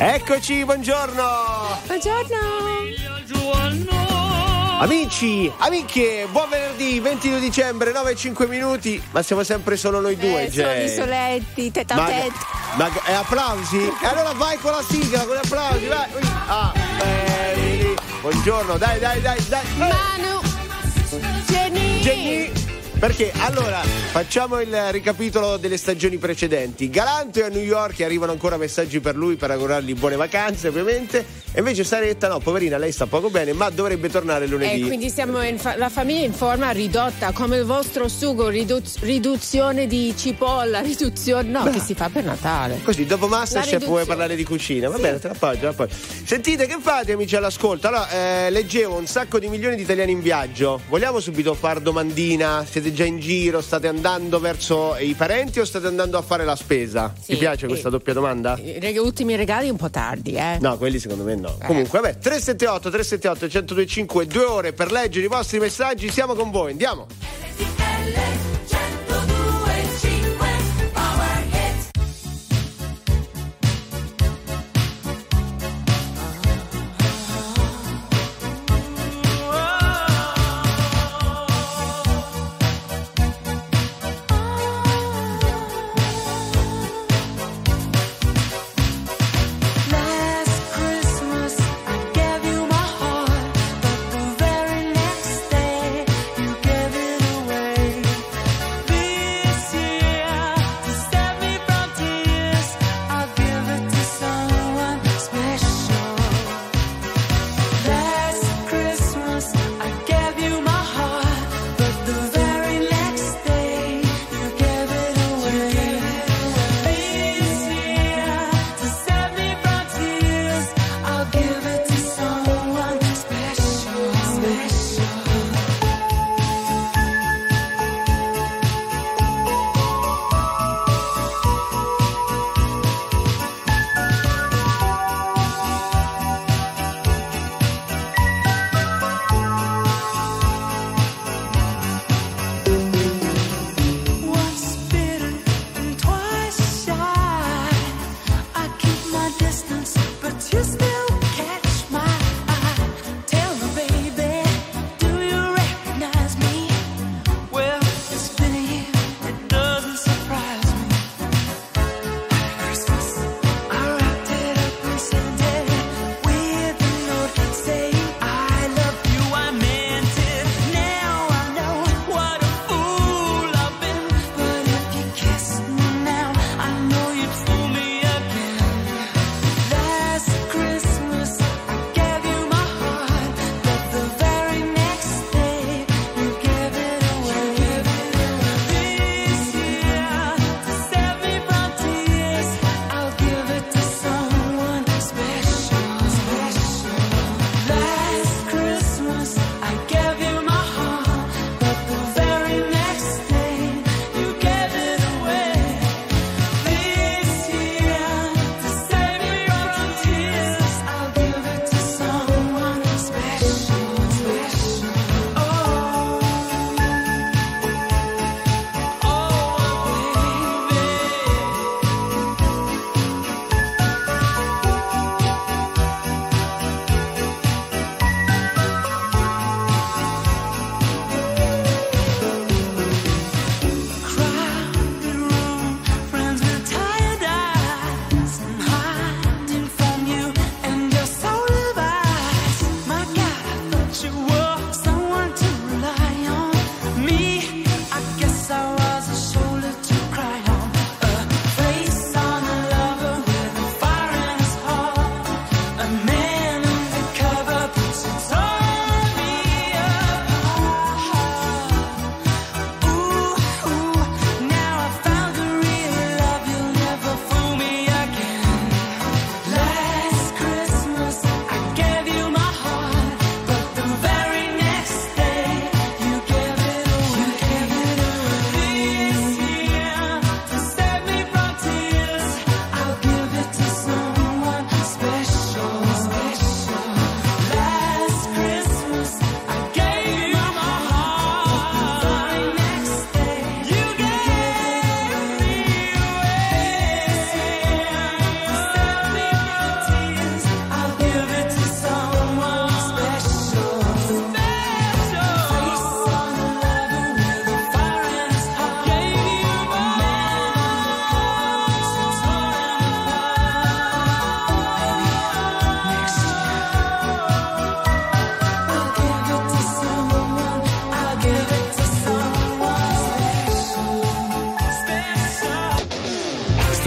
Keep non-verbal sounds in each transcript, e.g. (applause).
Eccoci, buongiorno. Buongiorno. Amici, amiche, buon venerdì 22 dicembre, 9 e 5 minuti. Ma siamo sempre solo noi due, Eh, Jay. i soletti, tete a Ma, ma e applausi? E allora vai con la sigla, con gli applausi, vai. Ah, belli. Buongiorno, dai, dai, dai, dai. Eh. Manu. Jenny. Jenny. Perché allora facciamo il ricapitolo delle stagioni precedenti. Galanto è a New York e arrivano ancora messaggi per lui per augurargli buone vacanze, ovviamente. E invece Saretta, no, poverina, lei sta poco bene, ma dovrebbe tornare lunedì. E quindi siamo fa- la famiglia in forma ridotta, come il vostro sugo, ridu- riduzione di cipolla, (laughs) riduzione. No, che si fa per Natale. Così, dopo Masterchef vuoi parlare di cucina? Va Sì. bene, te la appoggio, te la appoggio. Sentite, che fate amici all'ascolto? Allora, eh, leggevo un sacco di milioni di italiani in viaggio. Vogliamo subito far domandina? Siete già in giro? State andando verso i parenti o state andando a fare la spesa? Sì, Ti piace questa doppia domanda? I reg- ultimi regali un po' tardi, eh. No, quelli secondo me no. Eh. Comunque, vabbè, 378 378 1025, due ore per leggere i vostri messaggi. Siamo con voi, andiamo. Last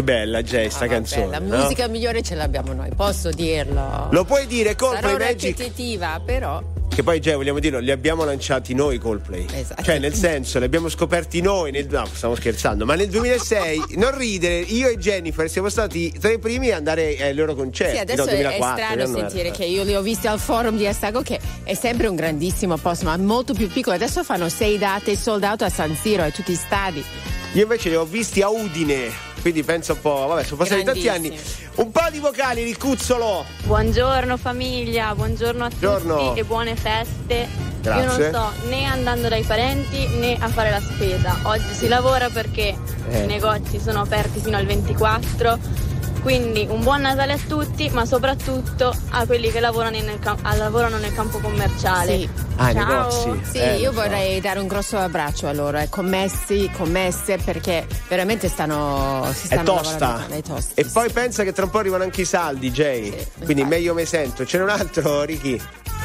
Che bella Jay, sta Ah, vabbè, canzone. la no? musica migliore ce l'abbiamo noi, posso dirlo. Lo puoi dire Coldplay Sarò Magic? ripetitiva, però. Che poi Jay, vogliamo dirlo, li abbiamo lanciati noi Coldplay. Esatto. Cioè, nel senso, li abbiamo scoperti noi. Nel, no, stiamo scherzando. Ma nel 2006, (laughs) non ridere, io e Jennifer siamo stati tra i primi ad andare ai loro concerti. Sì, adesso no, è- 2004, è strano sentire che io li ho visti al forum di Astago che è sempre un grandissimo posto, ma molto più piccolo. Adesso fanno sei date sold out a San Siro e tutti i stadi. Io invece li ho visti a Udine. Quindi penso un po', vabbè, sono passati tanti anni. Un po' di vocali, Ricuzzolo. Buongiorno famiglia, buongiorno a tutti Buongiorno. e buone feste. Grazie. Io non sto né andando dai parenti né a fare la spesa. Oggi si lavora perché Eh. i negozi sono aperti fino al 24 Quindi un buon Natale a tutti, ma soprattutto a quelli che lavorano nel, lavorano nel campo commerciale. Sì. Ah, negozi. Sì, Eh, io lo so. vorrei dare un grosso abbraccio a loro, ai commessi, commesse, perché veramente stanno, si È stanno tosta. lavorando. È tosta. E poi pensa che tra un po' arrivano anche i saldi, Jay. Sì, Quindi infatti. meglio me sento. Ce n'è un altro, Ricky.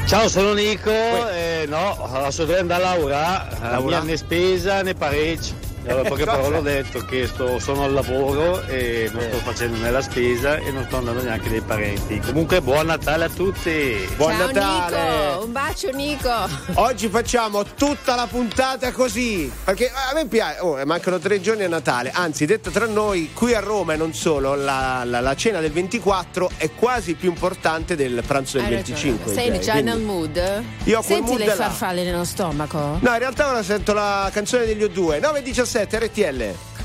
Ciao, sono Nico. Eh, no, adesso devo andare a lavorare. Lavorare? Mia né spesa né pareggio. Allora, poche parole ho detto che sto- sono al lavoro e non sto facendo né la spesa e non sto andando neanche dai parenti. Comunque buon Natale a tutti! Buon Ciao Natale. Nico, un bacio Nico. Oggi facciamo tutta la puntata così. Perché a me piace. Oh, mancano tre giorni a Natale. Anzi, detto tra noi, qui a Roma e non solo, la, la- la cena del 24 è quasi più importante del pranzo del Hai 25. ragione. Sei già Quindi- nel mood? Io ho quel Senti mood le là. farfalle nello stomaco? No, in realtà ora sento la canzone degli O2. 917 RTL.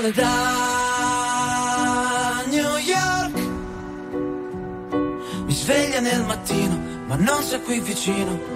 canzone da New York. Mi sveglia nel mattino, ma non sei qui vicino.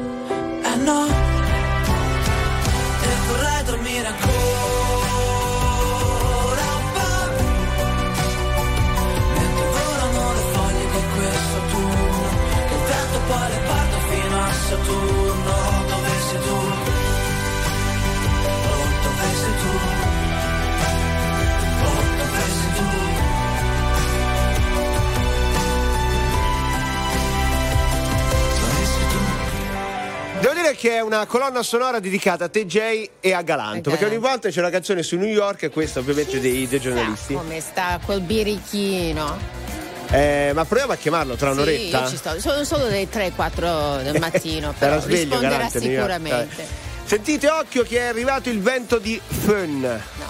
una colonna sonora dedicata a TJ e a Galanto. Perché ogni volta c'è una canzone su New York e questa ovviamente dei, dei giornalisti. Come sta quel birichino? Eh, ma proviamo a chiamarlo tra un'oretta. Sì, Sono solo le 3-4 del (laughs) mattino, però sveglio, risponderà garante, sicuramente. Sentite, occhio che è arrivato il vento di Fön. No,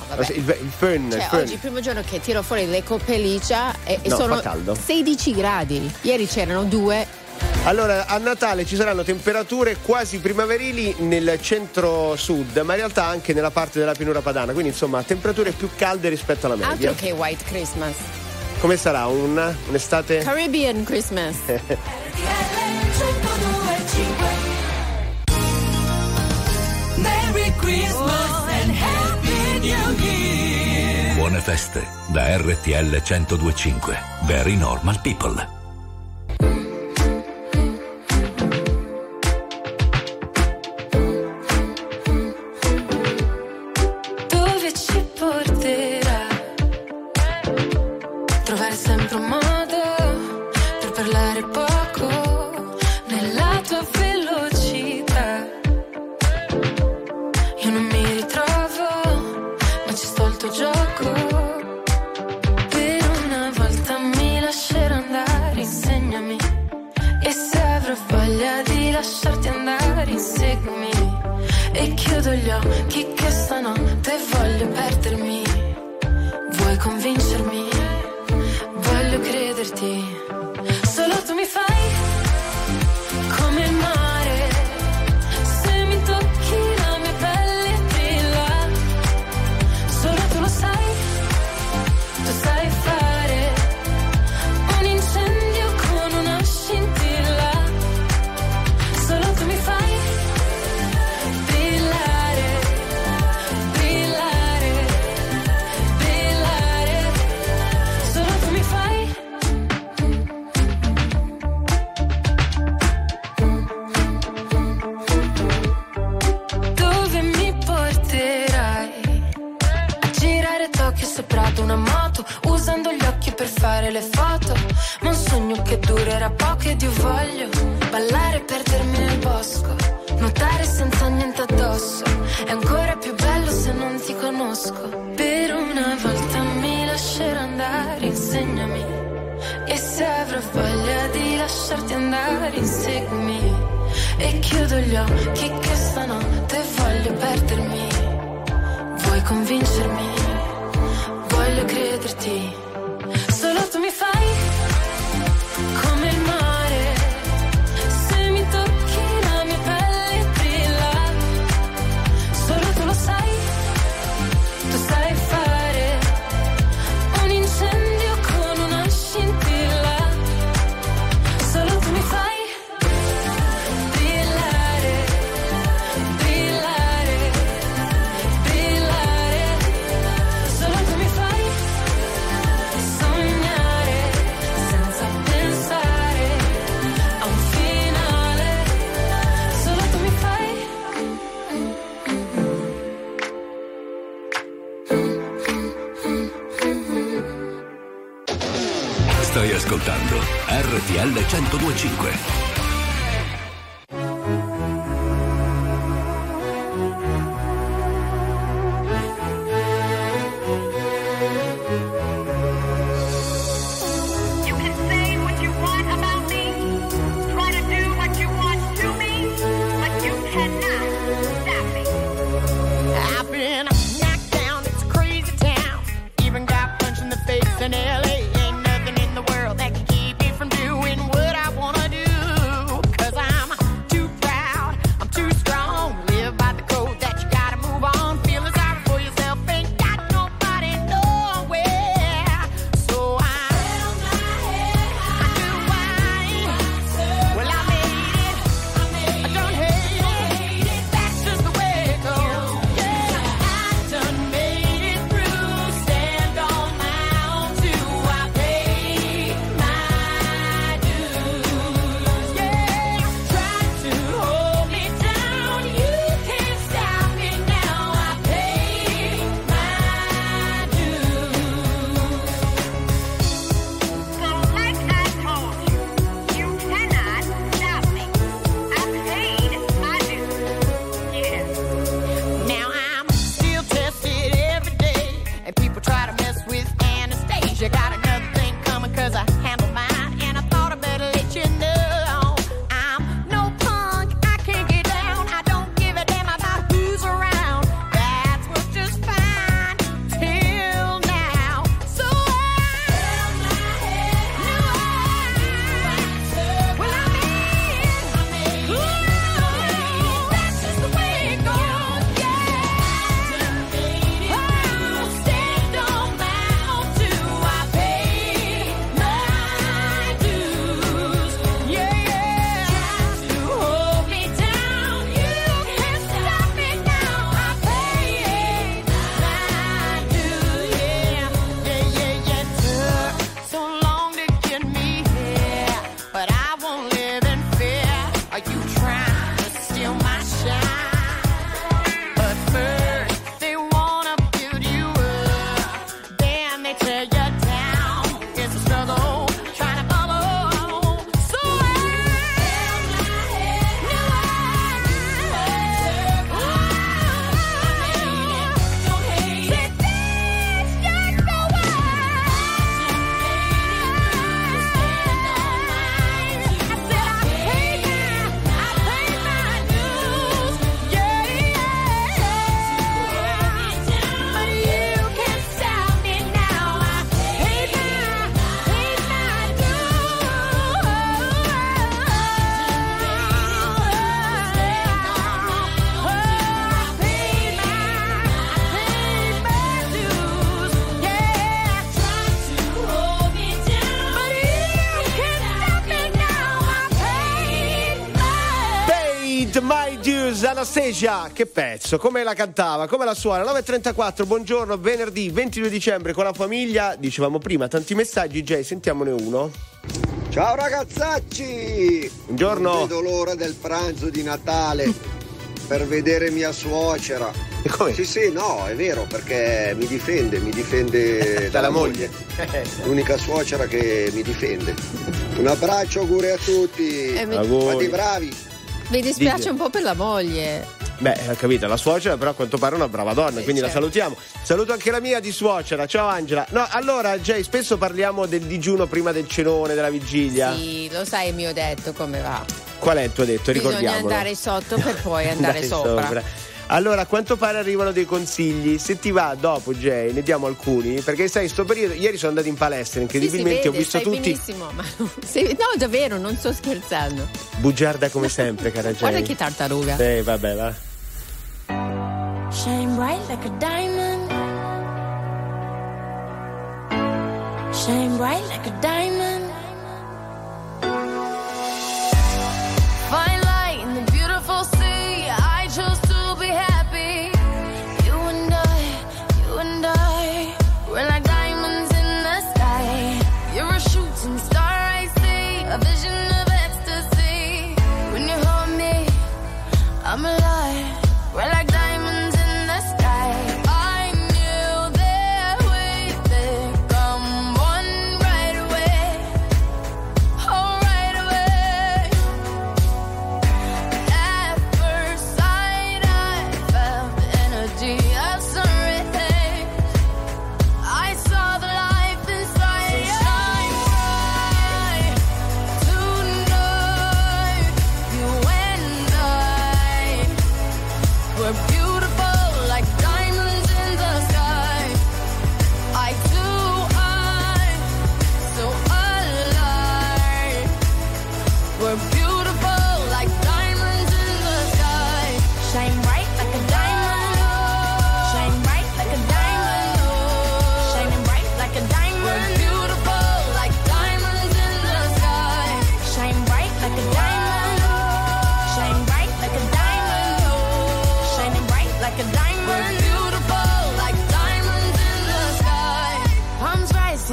ah, vabbè. Il, il Fön. Cioè, il fön. oggi il primo giorno che tiro fuori le coppelicia e, e no, sono 16 gradi. Ieri c'erano due allora, a Natale ci saranno temperature quasi primaverili nel centro-sud, ma in realtà anche nella parte della pianura padana, quindi insomma temperature più calde rispetto alla media. Altro che White Christmas. Come sarà? Un, un'estate? Caribbean Christmas. (laughs) Merry Christmas oh, and Happy New Year. Buone feste da RTL 1025. Very normal people. Anastasia, che pezzo, come la cantava, come la suona. 9.34, buongiorno, venerdì 22 dicembre con la famiglia. Dicevamo prima, tanti messaggi, Jay, sentiamone uno. Ciao ragazzacci! Buongiorno. Non vedo l'ora del pranzo di Natale (laughs) per vedere mia suocera. E come? Sì, sì, no, è vero, perché mi difende, mi difende (laughs) dalla moglie. moglie. (laughs) L'unica suocera che mi difende. Un abbraccio, auguri a tutti. E mi... Fate bravi. Mi dispiace Digno. un po' per la moglie. Beh, ho capito, la suocera però a quanto pare è una brava donna, sì, quindi certo. la salutiamo. Saluto anche la mia di suocera, ciao Angela. No, allora Jay, spesso parliamo del digiuno prima del cenone, della vigilia. Sì, lo sai il mio detto come va. Qual è il tuo detto? Ricordiamo. Bisogna andare sotto per poi (laughs) andare, andare sopra. sopra. Allora, a quanto pare arrivano dei consigli. Se ti va dopo, Jay, ne diamo alcuni. Perché sai, in sto periodo. Ieri sono andato in palestra, incredibilmente, sì, vede, ho visto tutti. Benissimo, ma (laughs) sei... no, davvero, non sto scherzando. Bugiarda come sempre, cara Jay. Guarda che tartaruga. Eh, vabbè, va. Shine bright like a diamond. Shine bright like a diamond.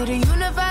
to the universe.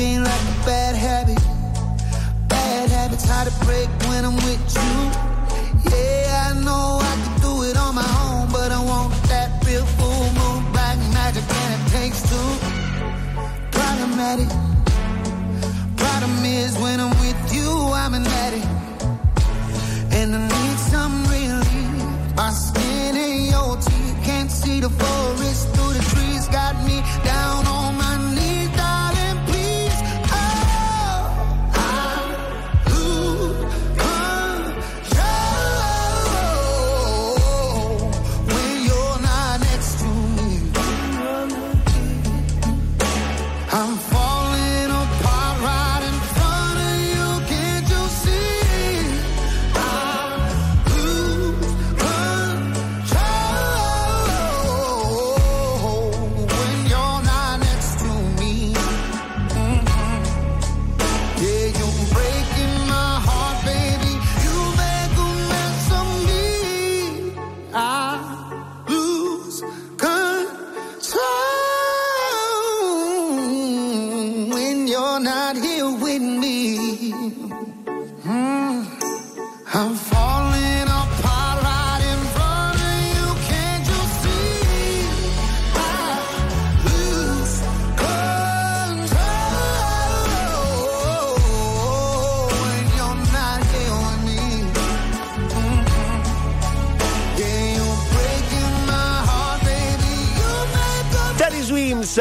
Like like a bad habit. Bad habits hard to break when I'm with you. Yeah, I know I can do it on my own, but I want that real full moon, black magic, and it takes two. Problematic. Problem is, when I'm with you, I'm an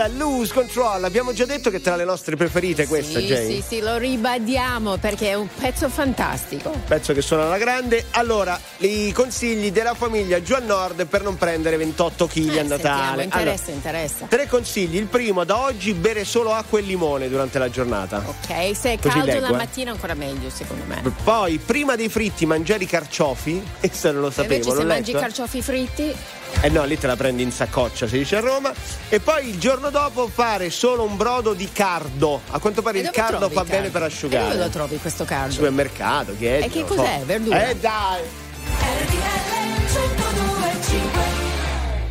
Swims, Lose Control. Abbiamo già detto che tra le nostre preferite questa, Sì, Jay. sì, sì, lo ribadiamo perché è un pezzo fantastico. Pezzo che suona alla grande. Allora, i consigli della famiglia Giù al Nord per non prendere 28 kg a Eh, Sentiamo, Natale. interessa, Allora, interessa. tre consigli. Il primo, da oggi bere solo acqua e limone durante la giornata. Ok, se è Così caldo leggo, la eh. mattina ancora meglio secondo me. Poi, prima dei fritti, mangiare i carciofi. (laughs) Questo non lo sapevo, invece se l'ho mangi i letto. carciofi fritti, Eh no, lì te la prendi in saccoccia, si dice a Roma. E poi il giorno dopo fare solo un brodo di cardo. A quanto pare E il cardo fa il bene cardo? per E asciugare. dove lo trovi questo cardo? Supermercato, chiedo. E che cos'è? Verdura? Eh dai!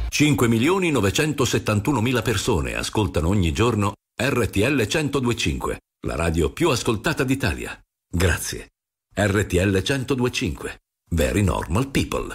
5 milioni 971 mila persone ascoltano ogni giorno RTL 1025, la radio più ascoltata d'Italia. Grazie. RTL 1025. Very normal people.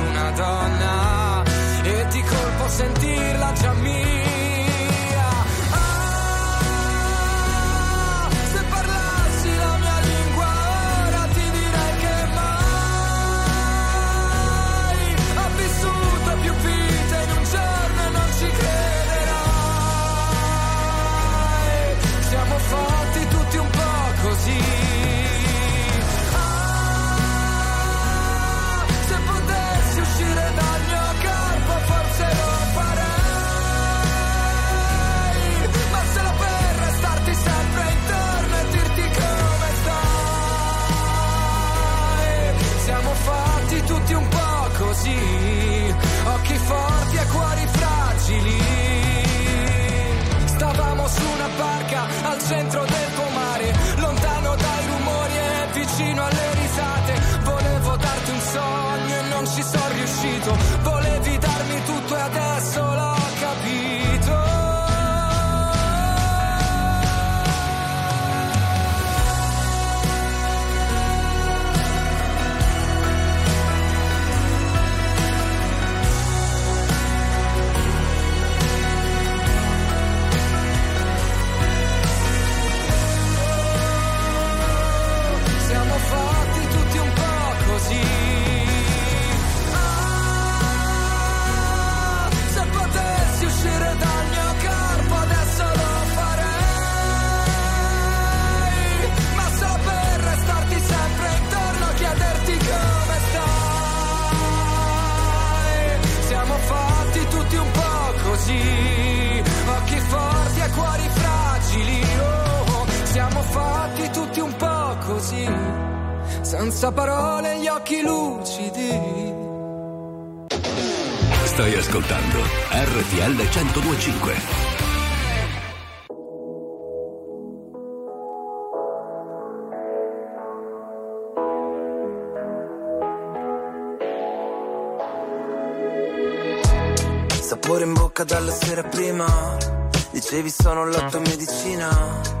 sentirla già mia. Barca al centro del pomare, Senza parole gli occhi lucidi. Stai ascoltando RTL 1025. Sapore in bocca dalla sera prima. Dicevi sono la tua medicina.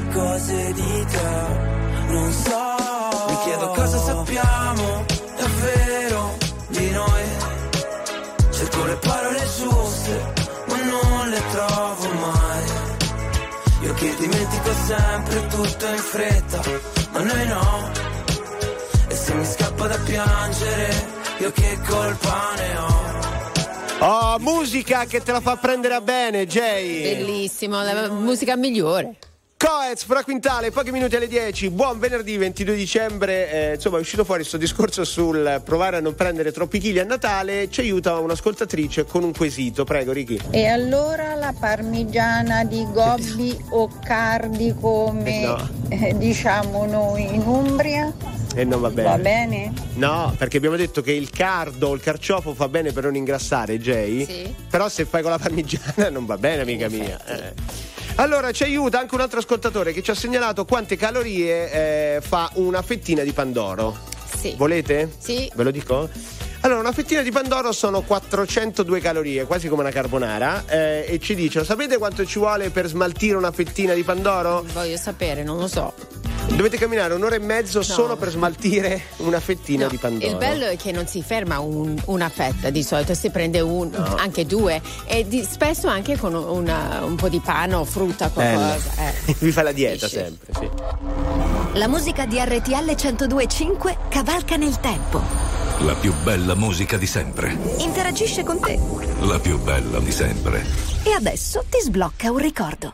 cose di te non so. Mi chiedo cosa sappiamo davvero di noi. Cerco le parole giuste, ma non le trovo mai. Io che dimentico sempre tutto in fretta, ma noi no. E se mi scappa da piangere, io che colpa ne ho? Oh, musica che te la fa prendere a bene, Jay. Bellissimo, la musica migliore. Coez, Fra Quintale, pochi minuti alle 10, buon venerdì 22 dicembre, eh, insomma è uscito fuori questo discorso sul provare a non prendere troppi chili a Natale, ci aiuta un'ascoltatrice con un quesito, prego Ricky. E allora la parmigiana di gobbi o cardi come No. eh, diciamo noi in Umbria? E non va bene. Va bene? No, perché abbiamo detto che il cardo o il carciofo fa bene per non ingrassare, Jay. Sì. Però se fai con la parmigiana non va bene, amica mia. Eh. Allora ci aiuta anche un altro ascoltatore che ci ha segnalato quante calorie eh, fa una fettina di pandoro. Sì. Volete? Sì. Ve lo dico? Allora, una fettina di pandoro sono 402 calorie, quasi come una carbonara, eh, e ci dice, sapete quanto ci vuole per smaltire una fettina di pandoro? Voglio sapere, non lo so. Dovete camminare un'ora e mezzo solo per smaltire una fettina No, di pandoro. Il bello è che non si ferma un- una fetta di solito, si prende un, anche due e di- spesso anche con una- un po' di pane o frutta, qualcosa. eh. (laughs) Vi fa la dieta sempre, sì. La musica di RTL 1025 cavalca nel tempo. La più bella musica di sempre. Interagisce con te. La più bella di sempre. E adesso ti sblocca un ricordo.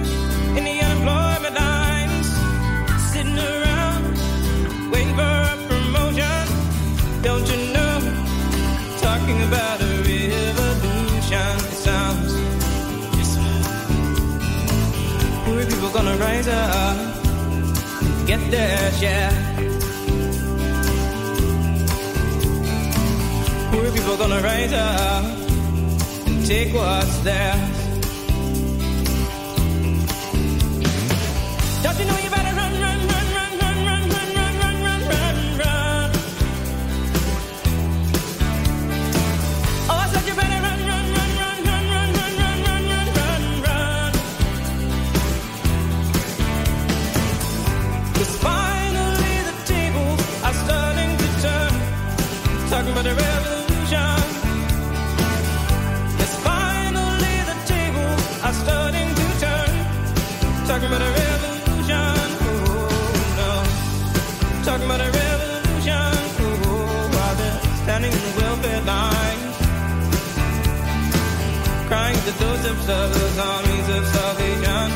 About a revolution. It sounds are people gonna rise up and get share? Who are people gonna rise up and take what's theirs? Crying the doorsteps of those armies of salvation.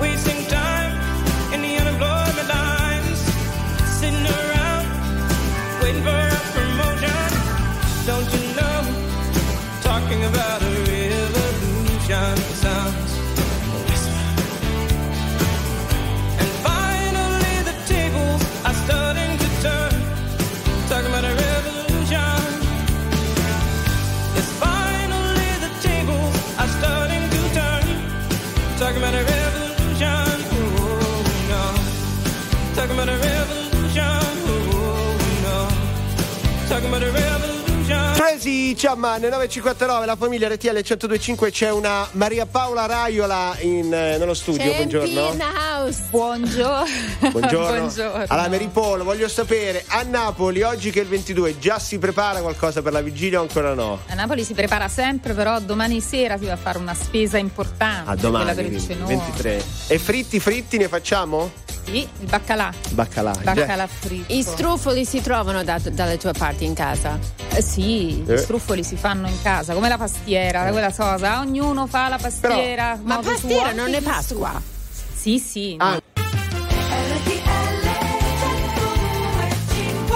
Wasting time in the unemployment lines. Sitting around waiting for a promotion. Don't you know? Talking about Tracy Chapman 959 la famiglia RTL 1025 c'è una Maria Paola Raiola in, eh, nello studio Champion buongiorno House. Buongiorno. (laughs) buongiorno Buongiorno. allora Mary Paul voglio sapere a Napoli oggi che è il 22 già si prepara qualcosa per la vigilia o ancora no? A Napoli si prepara sempre, però domani sera si va a fare una spesa importante. a domani quindi, cenone. 23 e fritti fritti ne facciamo? Sì, il baccalà. baccalà Baccalà fritto. I struffoli si trovano da- dalle tue parti in casa? Eh, sì, Eh. i struffoli si fanno in casa, come la pastiera, quella cosa. Ognuno fa la pastiera. Ma modo pastiera suo. non è Pasqua? Sì, sì. Ah.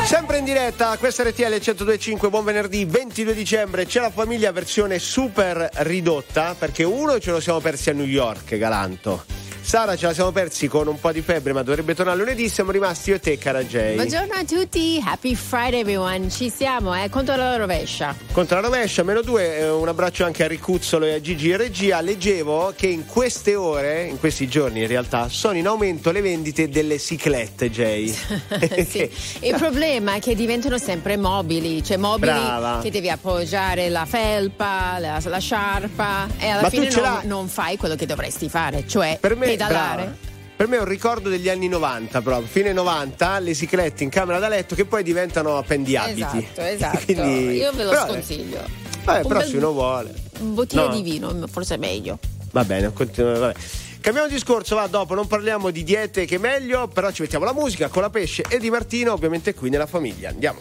Sempre in diretta, questa è RTL 1025, buon venerdì 22 dicembre, c'è la famiglia versione super ridotta perché uno ce lo siamo persi a New York, Galanto. Sara ce la siamo persi con un po' di febbre ma dovrebbe tornare lunedì, siamo rimasti io e te cara Jay. Buongiorno a tutti, happy Friday everyone, ci siamo, eh, contro la rovescia. Contro la rovescia, meno due, eh, un abbraccio anche a Ricuzzolo e a Gigi in regia. Leggevo che in queste ore, in questi giorni in realtà, sono in aumento le vendite delle ciclette, Jay. (laughs) Sì. Il (laughs) problema è che diventano sempre mobili, cioè mobili Brava. che devi appoggiare la felpa, la, la sciarpa e alla Ma fine non, non fai quello che dovresti fare, cioè Per me, pedalare. brava. Per me è un ricordo degli anni 90 proprio, fine 90, le ciclette in camera da letto che poi diventano appendiabiti. Esatto, esatto. (laughs) Quindi- Io ve lo però- sconsiglio. Vabbè, Un però se uno vuole. Un bottiglie No. di vino, forse è meglio. Va bene, continuo, vabbè. Cambiamo discorso, va dopo, non parliamo di diete che è meglio, però ci mettiamo la musica con la pesce e di Martino, ovviamente qui nella famiglia. Andiamo.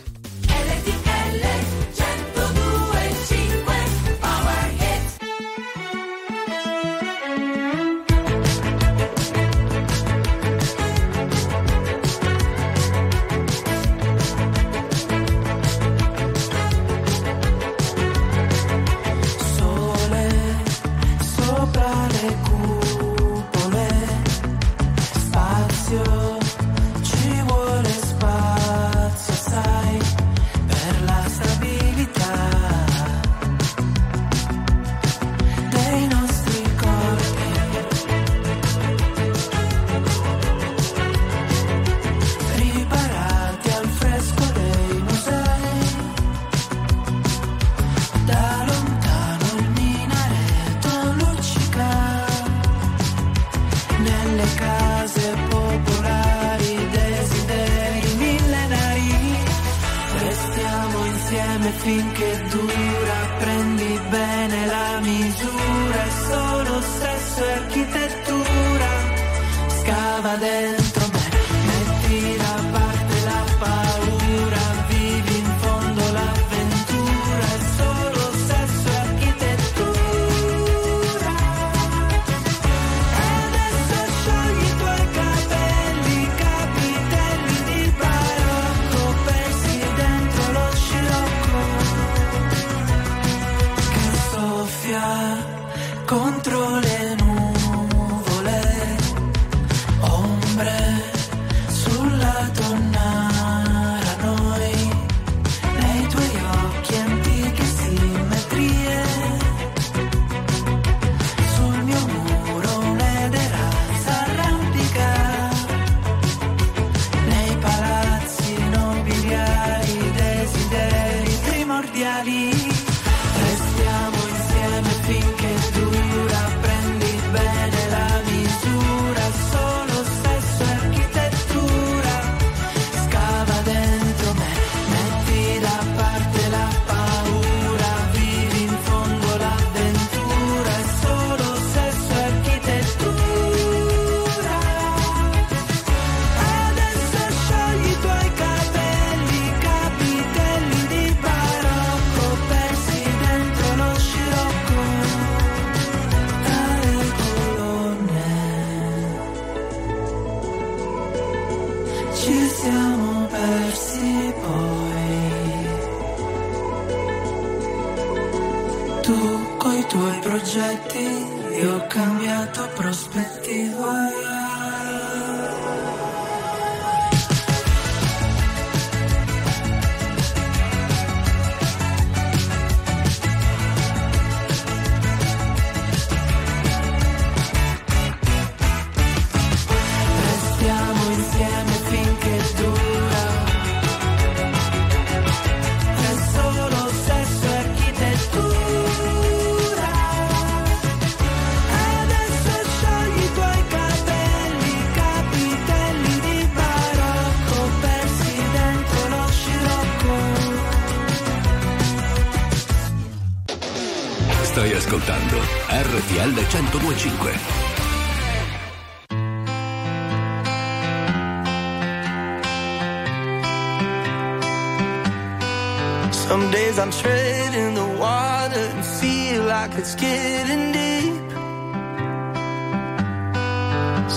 I'm treading the water and feel like it's getting deep.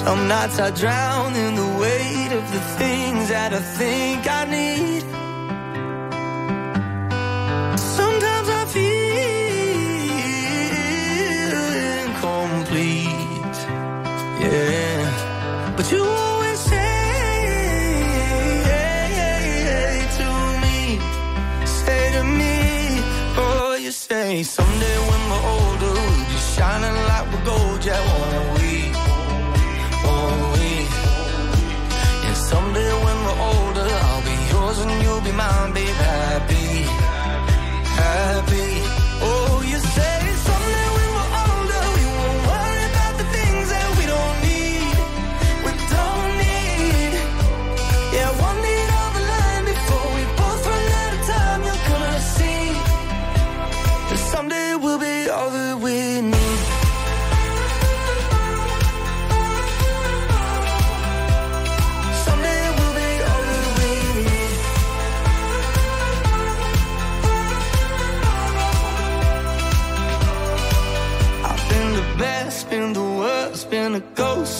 Some nights I drown in the weight of the things that I think. someday when we're older, we'll be shining like we're gold.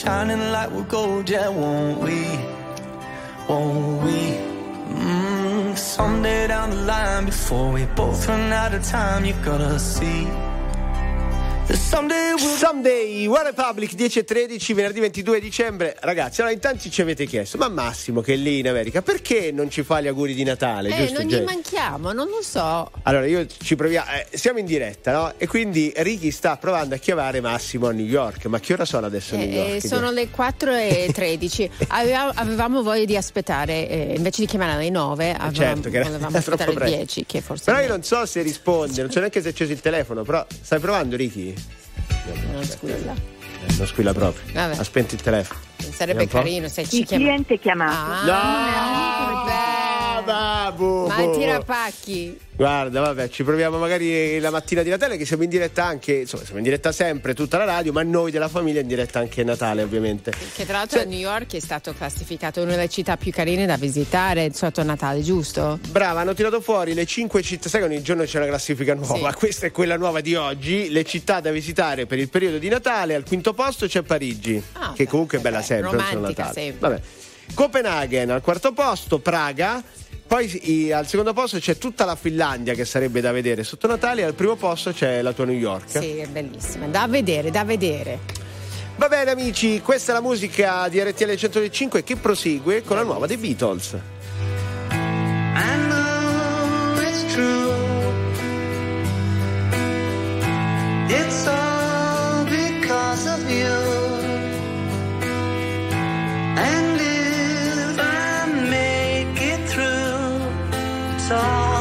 Shining like we're gold, yeah, won't we? Won't we? Mm, someday down the line, before we both run out of time, you gotta see. that Someday Someday, One Republic 10 e 13, venerdì 22 dicembre. Ragazzi, allora in tanti ci avete chiesto, ma Massimo che è lì in America, perché non ci fa gli auguri di Natale? Eh, giusto, non gli Jay? manchiamo, non lo so. Allora io ci proviamo, eh, siamo in diretta, no? E quindi Ricky sta provando a chiamare Massimo a New York. Ma che ora sono adesso a New Eh, York? eh, sono le 4 e (laughs) 13. Aveva- avevamo voglia di aspettare, eh, invece di chiamare alle 9, avevamo, certo, che era volevamo (laughs) troppo aspettare le presto. 10, che forse Però io non so se risponde, non so neanche se è acceso il telefono, però stai provando Ricky? Non squilla. Eh, non squilla proprio. Vabbè. Ha spento il telefono. Sarebbe carino se ci Il chiama. cliente chiamato. Ah, No, babu. ma tira pacchi. Guarda, vabbè, ci proviamo magari la mattina di Natale che siamo in diretta anche, insomma, siamo in diretta sempre tutta la radio, ma noi della famiglia in diretta anche Natale, ovviamente. Che tra l'altro New York è stato classificato una delle città più carine da visitare sotto Natale, giusto? Brava, hanno tirato fuori le 5 città, sai che ogni giorno c'è una classifica nuova, Sì. questa è quella nuova di oggi, le città da visitare per il periodo di Natale, al quinto posto c'è Parigi, Ah, che comunque è bella sempre, non solo romantica sempre. Vabbè. Copenaghen al quarto posto, Praga, poi i- al secondo posto c'è tutta la Finlandia che sarebbe da vedere sotto Natale, e al primo posto c'è la tua New York. Sì, è bellissima. Da vedere, da vedere. Va bene amici, questa è la musica di RTL 105 che prosegue con la nuova dei Beatles. I know it's true. It's all because of you. And it's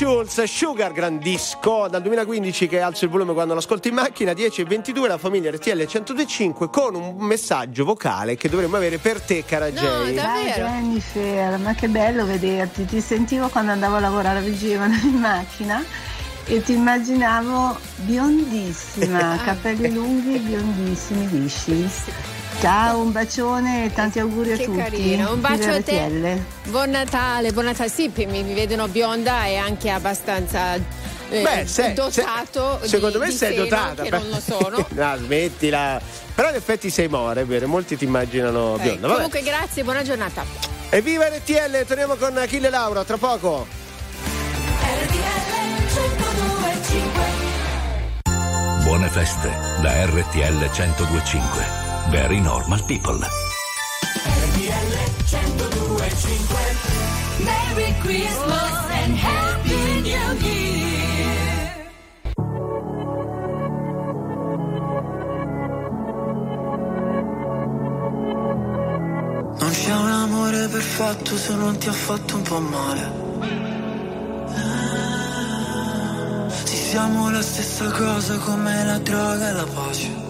Schulz, Sugar, grandisco, dal 2015 che alzo il volume quando lo ascolto in macchina, 10 e 22, la famiglia RTL 1025 con un messaggio vocale che dovremmo avere per te, cara Jay. Ciao Jennifer, ma che bello vederti. Ti sentivo quando andavo a lavorare a Vigevano in macchina e ti immaginavo biondissima, (laughs) capelli lunghi, biondissimi, lisci. Ciao, un bacione e tanti auguri a Che tutti. carino, un bacio a te. Buon Natale, buon Natale. Sì, mi, vedono bionda e anche abbastanza eh, Beh, sei- dotato. se- secondo di- me di sei seno, dotata. Che non lo sono. (laughs) no, smettila. Però in effetti sei more, è vero, molti ti immaginano Eh, bionda. Vabbè. comunque grazie, buona giornata. Evviva RTL, torniamo con Achille Laura, tra poco. Buone feste da RTL 1025. Very normal people. Merry Christmas and Happy New Year. Non c'è un amore perfetto se non ti ha fatto un po' male. Sì, siamo la stessa cosa come la droga e la pace.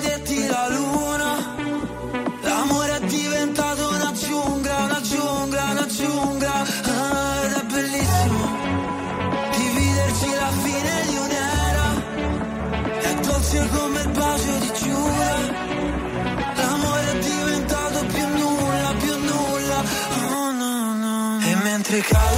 Dolce come il bacio di Giura L'amore è diventato più nulla, più nulla. Oh no no E mentre cadono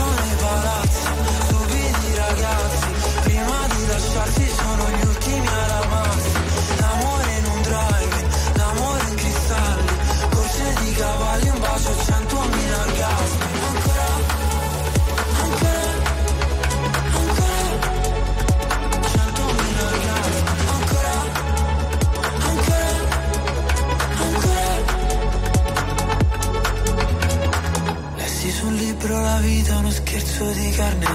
carne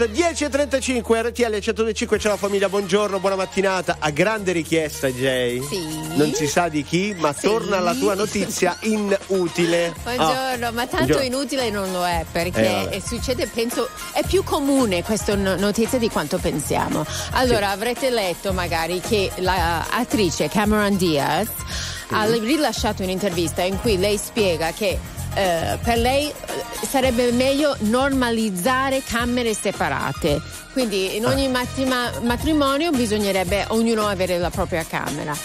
Sport 10.35 RTL 125 c'è la famiglia, buongiorno, buona mattinata. A grande richiesta, Jay. Sì. Non si sa di chi, ma sì. torna la tua notizia inutile. Buongiorno, ah. ma tanto buongiorno. inutile non lo è perché eh, succede, penso, è più comune questa notizia di quanto pensiamo. Allora, sì. avrete letto magari che l'attrice la Cameron Diaz mm. ha rilasciato un'intervista in cui lei spiega che Uh, per lei sarebbe meglio normalizzare camere separate. Quindi in ogni matrima- matrimonio bisognerebbe ognuno avere la propria camera.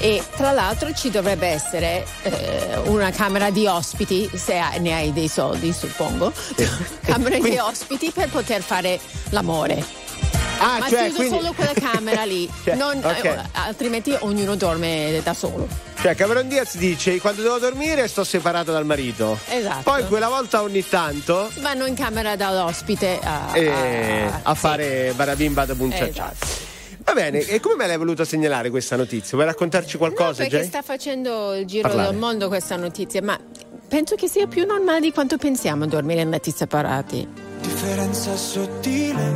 E tra l'altro ci dovrebbe essere eh, una camera di ospiti, se ha- ne hai dei soldi, suppongo. (laughs) camera di ospiti per poter fare l'amore. Ah, Ma cioè, chiuso quindi- solo quella camera lì, (laughs) Cioè, non- eh, altrimenti ognuno dorme da solo. Cioè, Cameron Diaz dice: Quando devo dormire sto separato dal marito. Esatto. Poi quella volta ogni tanto Vanno in camera dall'ospite a, eh, a- a fare barabim badabum cia cia. Esatto. Va bene, e come me l'hai voluto segnalare questa notizia? Vuoi raccontarci qualcosa, perché Jay? sta facendo il giro Parlare. del mondo questa notizia, ma penso che sia più normale di quanto pensiamo dormire in letti separati. Differenza sottile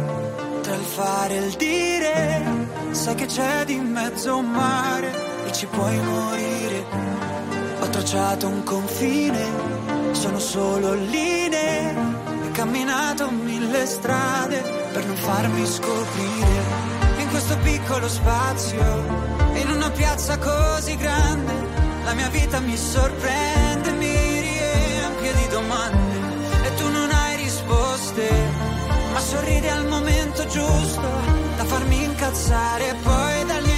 tra il fare e il dire. Sai che c'è di mezzo un mare e ci puoi morire. Ho tracciato un confine, sono solo linee. Ho camminato mille strade per non farmi scoprire. In questo piccolo spazio, in una piazza così grande, la mia vita mi sorprende, mi riempie di domande e tu non hai risposte, ma sorridi al momento giusto da farmi incazzare e poi da niente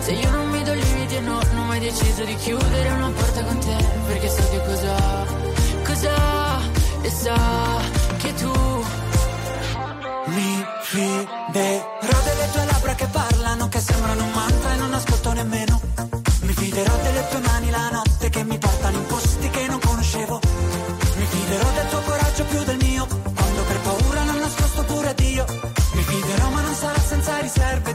Se io non mi do limiti e no, non ho mai deciso di chiudere una porta con te, perché so che cosa, cosa, e so che tu Mi fiderò delle tue labbra che parlano, che sembrano un mantra e non ascolto nemmeno. Mi fiderò delle tue mani la notte che mi portano in posti che non conoscevo. Mi fiderò del tuo coraggio più del mio, quando per paura l'ho nascosto pure Dio. Mi fiderò ma non sarà senza riserve,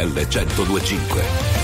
RTL 1025.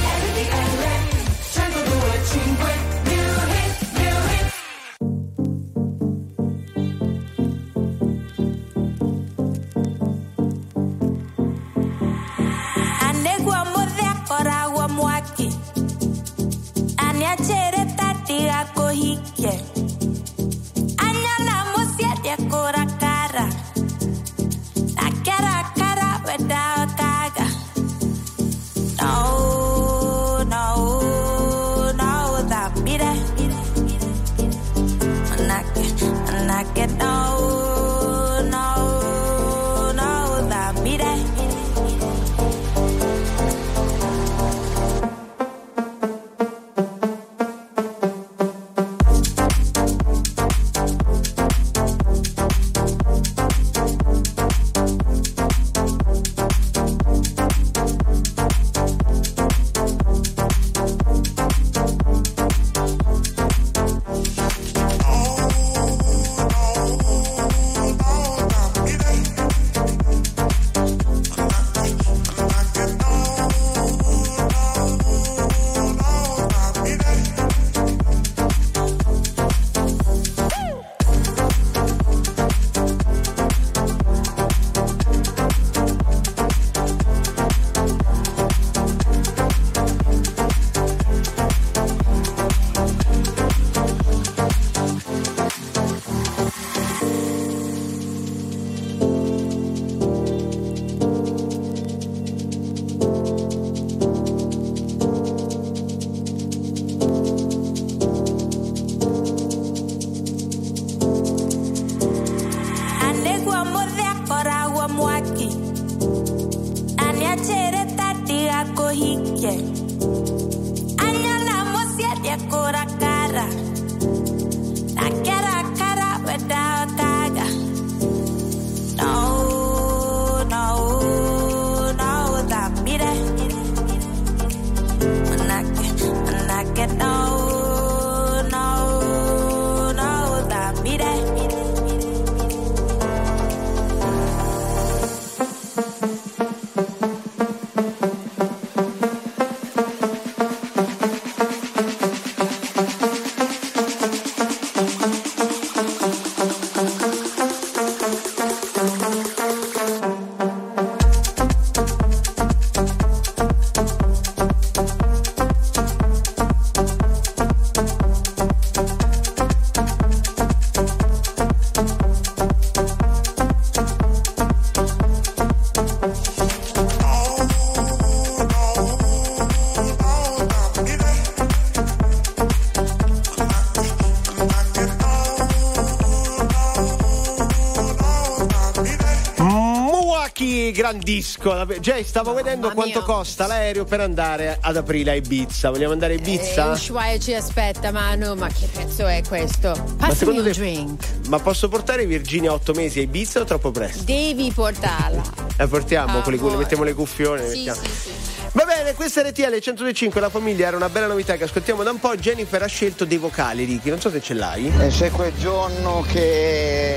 Ricky Grandisco. La- Jay, stavo vedendo quanto costa l'aereo per andare ad aprile a Ibiza. Vogliamo andare a Eh, Ibiza? Ushuaia ci aspetta, Manu, ma che prezzo è questo? Passami secondo un te- drink. Ma posso portare Virginia a otto mesi a Ibiza o troppo presto? Devi portarla. La portiamo, Ah, con le, cu- le voi. mettiamo le cuffione. Sì, mettiamo. sì, sì. Va bene, questa è RTL 125, la famiglia era una bella novità che ascoltiamo da un po'. Jennifer ha scelto dei vocali, Ricky, non so se ce l'hai. E se quel giorno che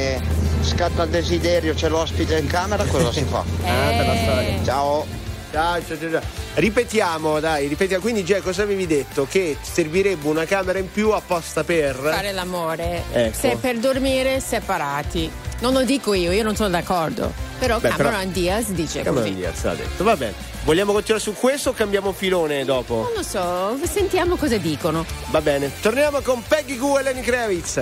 scatta il desiderio c'è l'ospite in camera, cosa si fa? Ah, (laughs) per la storia. Ciao. Ciao, ciao, ciao, ciao. Ripetiamo, dai, ripetiamo. Quindi, Jay, cosa avevi detto? Che servirebbe una camera in più apposta per. Fare l'amore. Ecco. Se per dormire separati. Non lo dico io, io non sono d'accordo. Però Beh, però- Cameron Diaz dice Cameron così. Diaz ha detto. Va bene. Vogliamo continuare su questo o cambiamo filone dopo? Non lo so, sentiamo cosa dicono. Va bene. Torniamo con Peggy Gu e Lenny Kravitz.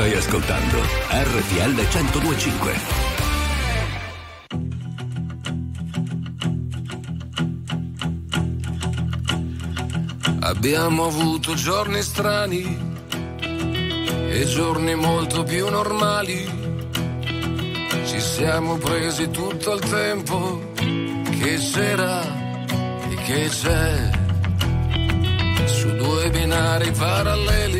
Stai ascoltando RTL 1025. Abbiamo avuto giorni strani e giorni molto più normali. Ci siamo presi tutto il tempo che c'era e che c'è su due binari paralleli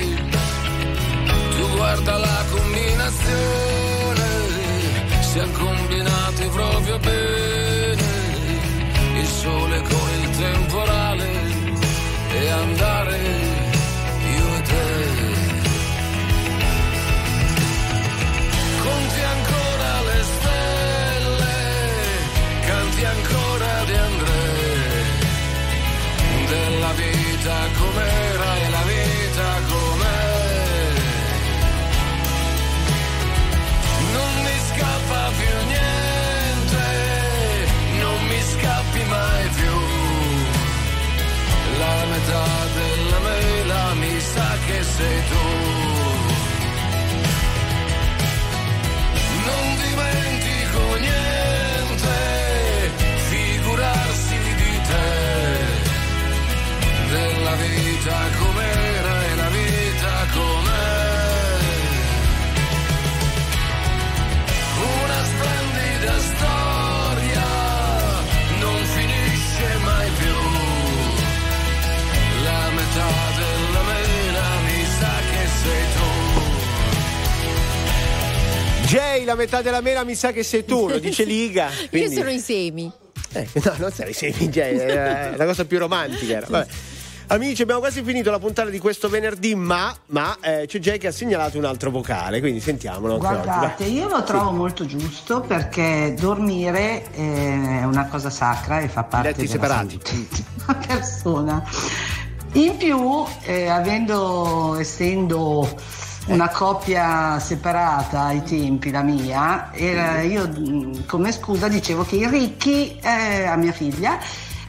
Guarda la combinazione, siamo combinati proprio bene, il sole con il temporale e andare metà della mela mi sa che sei tu. Non dimentico niente, figurarsi di te, della vita com'era Jay, la metà della mela mi sa che sei tu, lo dice Liga. (laughs) Io quindi- sono i semi. Eh, no, non sei semi, Jay, è la cosa più romantica. era. Vabbè. Amici, abbiamo quasi finito la puntata di questo venerdì, ma, ma, eh, c'è Jay che ha segnalato un altro vocale, quindi sentiamolo. Guardate, io lo trovo molto giusto perché dormire eh, è una cosa sacra e fa parte Letti della separati. salute una persona. In più, eh, avendo, essendo una coppia separata ai tempi, la mia, era- io mh, come scusa dicevo che i ricchi, eh, a mia figlia,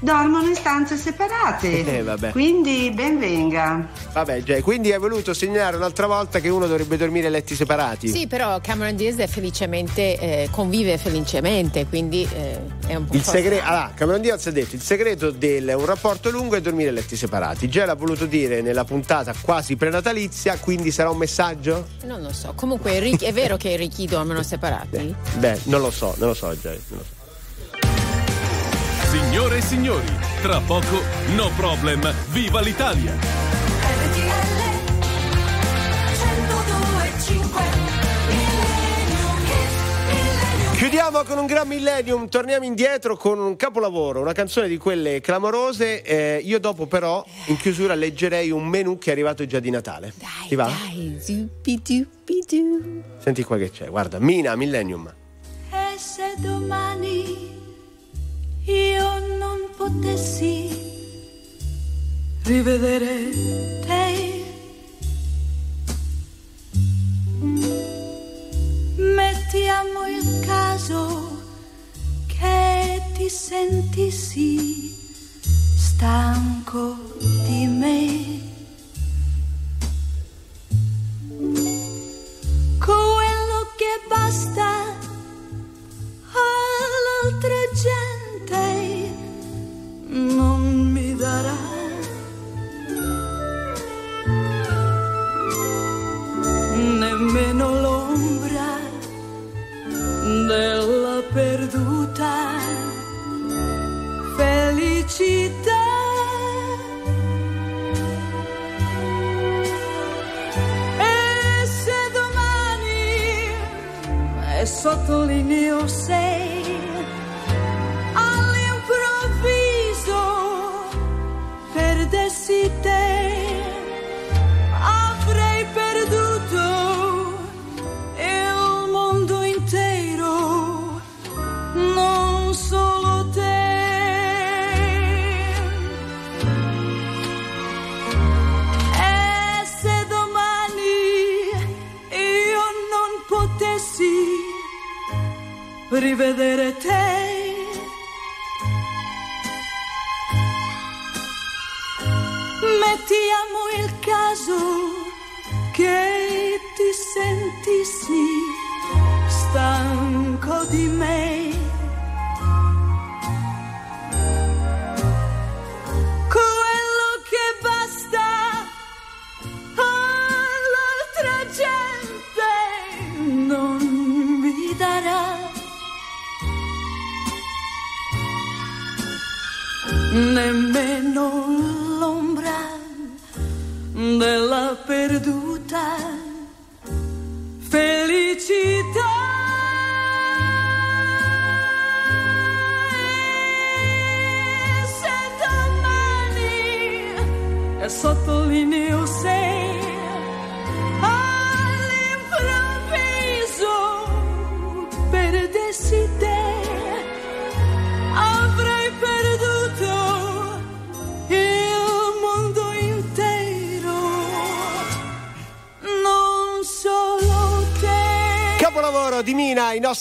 dormono in stanze separate. (laughs) Eh, vabbè. Quindi ben venga. Vabbè, Jay, quindi hai voluto segnalare un'altra volta che uno dovrebbe dormire a letti separati. Sì, però Cameron Diaz è felicemente, eh, convive felicemente, quindi eh, è un po' Il segreto, allora, Cameron Diaz ha detto il segreto di un rapporto lungo è dormire a letti separati. Jay l'ha voluto dire nella puntata quasi prenatalizia, quindi sarà un messaggio? Non lo so. Comunque è vero che i ricchi dormono separati? Beh, non lo so, non lo so, Jay. Non lo so. Signore e signori, tra poco No Problem, viva l'Italia! Chiudiamo con un gran millennium, torniamo indietro con un capolavoro, una canzone di quelle clamorose. Eh, io dopo però, in chiusura, leggerei un menù che è arrivato già di Natale. Dai, Ti va? Dai, zupi dupi du. Senti qua che c'è, guarda, Mina, millennium. E se domani io non potessi rivedere te, mettiamo il caso che ti sentissi stanco di me. Quello che basta all'altra gente non mi darà. Nemmeno l'ombra della perduta felicità. E se domani e sottolineo rivedere te mettiamo il caso che ti sentissi stanco di me.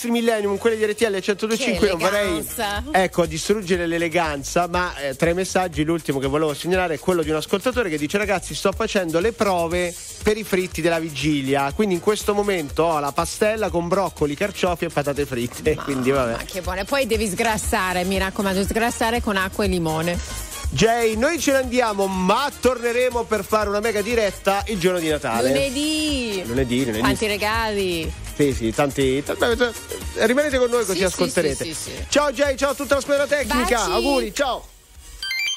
Nostri millennium, quelli di RTL 125. Che Non vorrei ecco, distruggere l'eleganza, ma eh, tra i messaggi l'ultimo che volevo segnalare è quello di un ascoltatore che dice: Ragazzi, sto facendo le prove per i fritti della vigilia. Quindi in questo momento ho la pastella con broccoli, carciofi e patate fritte. (laughs) Quindi vabbè. Ma che buone. Poi devi sgrassare, mi raccomando, sgrassare con acqua e limone. Jay, noi ce ne andiamo, ma torneremo per fare una mega diretta il giorno di Natale. Lunedì. Lunedì, lunedì. Tanti regali. Sì, sì, tanti. Rimanete con noi così Sì, sì, ascolterete. sì, sì, sì. Ciao Jay, ciao a tutta la squadra tecnica. Baci. Auguri, ciao.